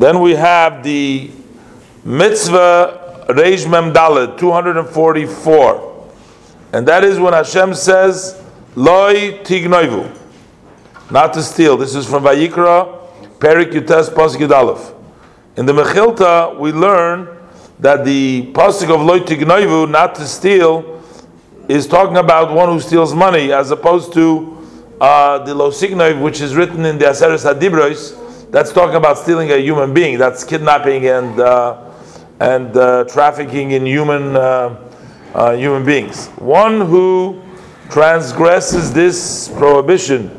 Then we have the mitzvah Reish Mem Dalet, 244. And that is when Hashem says, Loi tignoivu, not to steal. This is from Vayikra, Perik Yutes Pasuk Yudalef. In the Mechilta, we learn that the Pasuk of Loi tignoivu, not to steal, is talking about one who steals money, as opposed to uh, the Lo Signoiv, which is written in the Aseres Hadibros, that's talking about stealing a human being. That's kidnapping and uh, and uh, trafficking in human uh, uh, human beings. One who transgresses this prohibition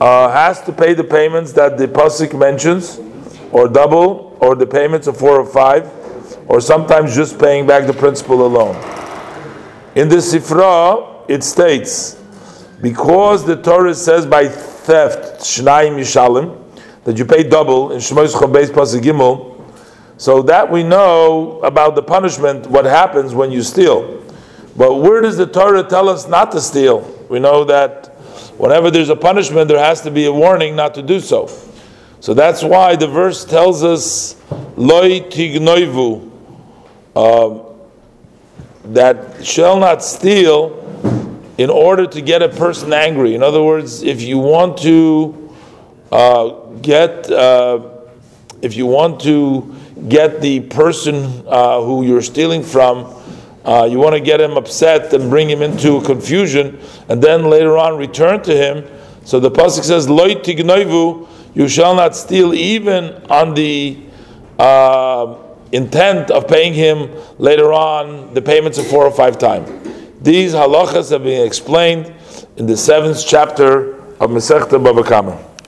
uh, has to pay the payments that the pasuk mentions, or double, or the payments of four or five, or sometimes just paying back the principal alone. In the Sifra, it states, because the Torah says by theft, Shnayim Yishalim, that you pay double in Shmois Chobeis Pasuk Gimel. So that we know about the punishment, what happens when you steal. But where does the Torah tell us not to steal? We know that whenever there's a punishment, there has to be a warning not to do so. So that's why the verse tells us, "Loi tignoivu," uh, that shall not steal in order to get a person angry. In other words, if you want to uh, get uh, if you want to get the person uh, who you're stealing from, uh, you want to get him upset and bring him into confusion, and then later on return to him. So the pasuk says, "Loi tignoivu," you shall not steal, even on the uh, intent of paying him later on the payments of four or five times. These halachas have been explained in the seventh chapter of Masechta Bava Kama.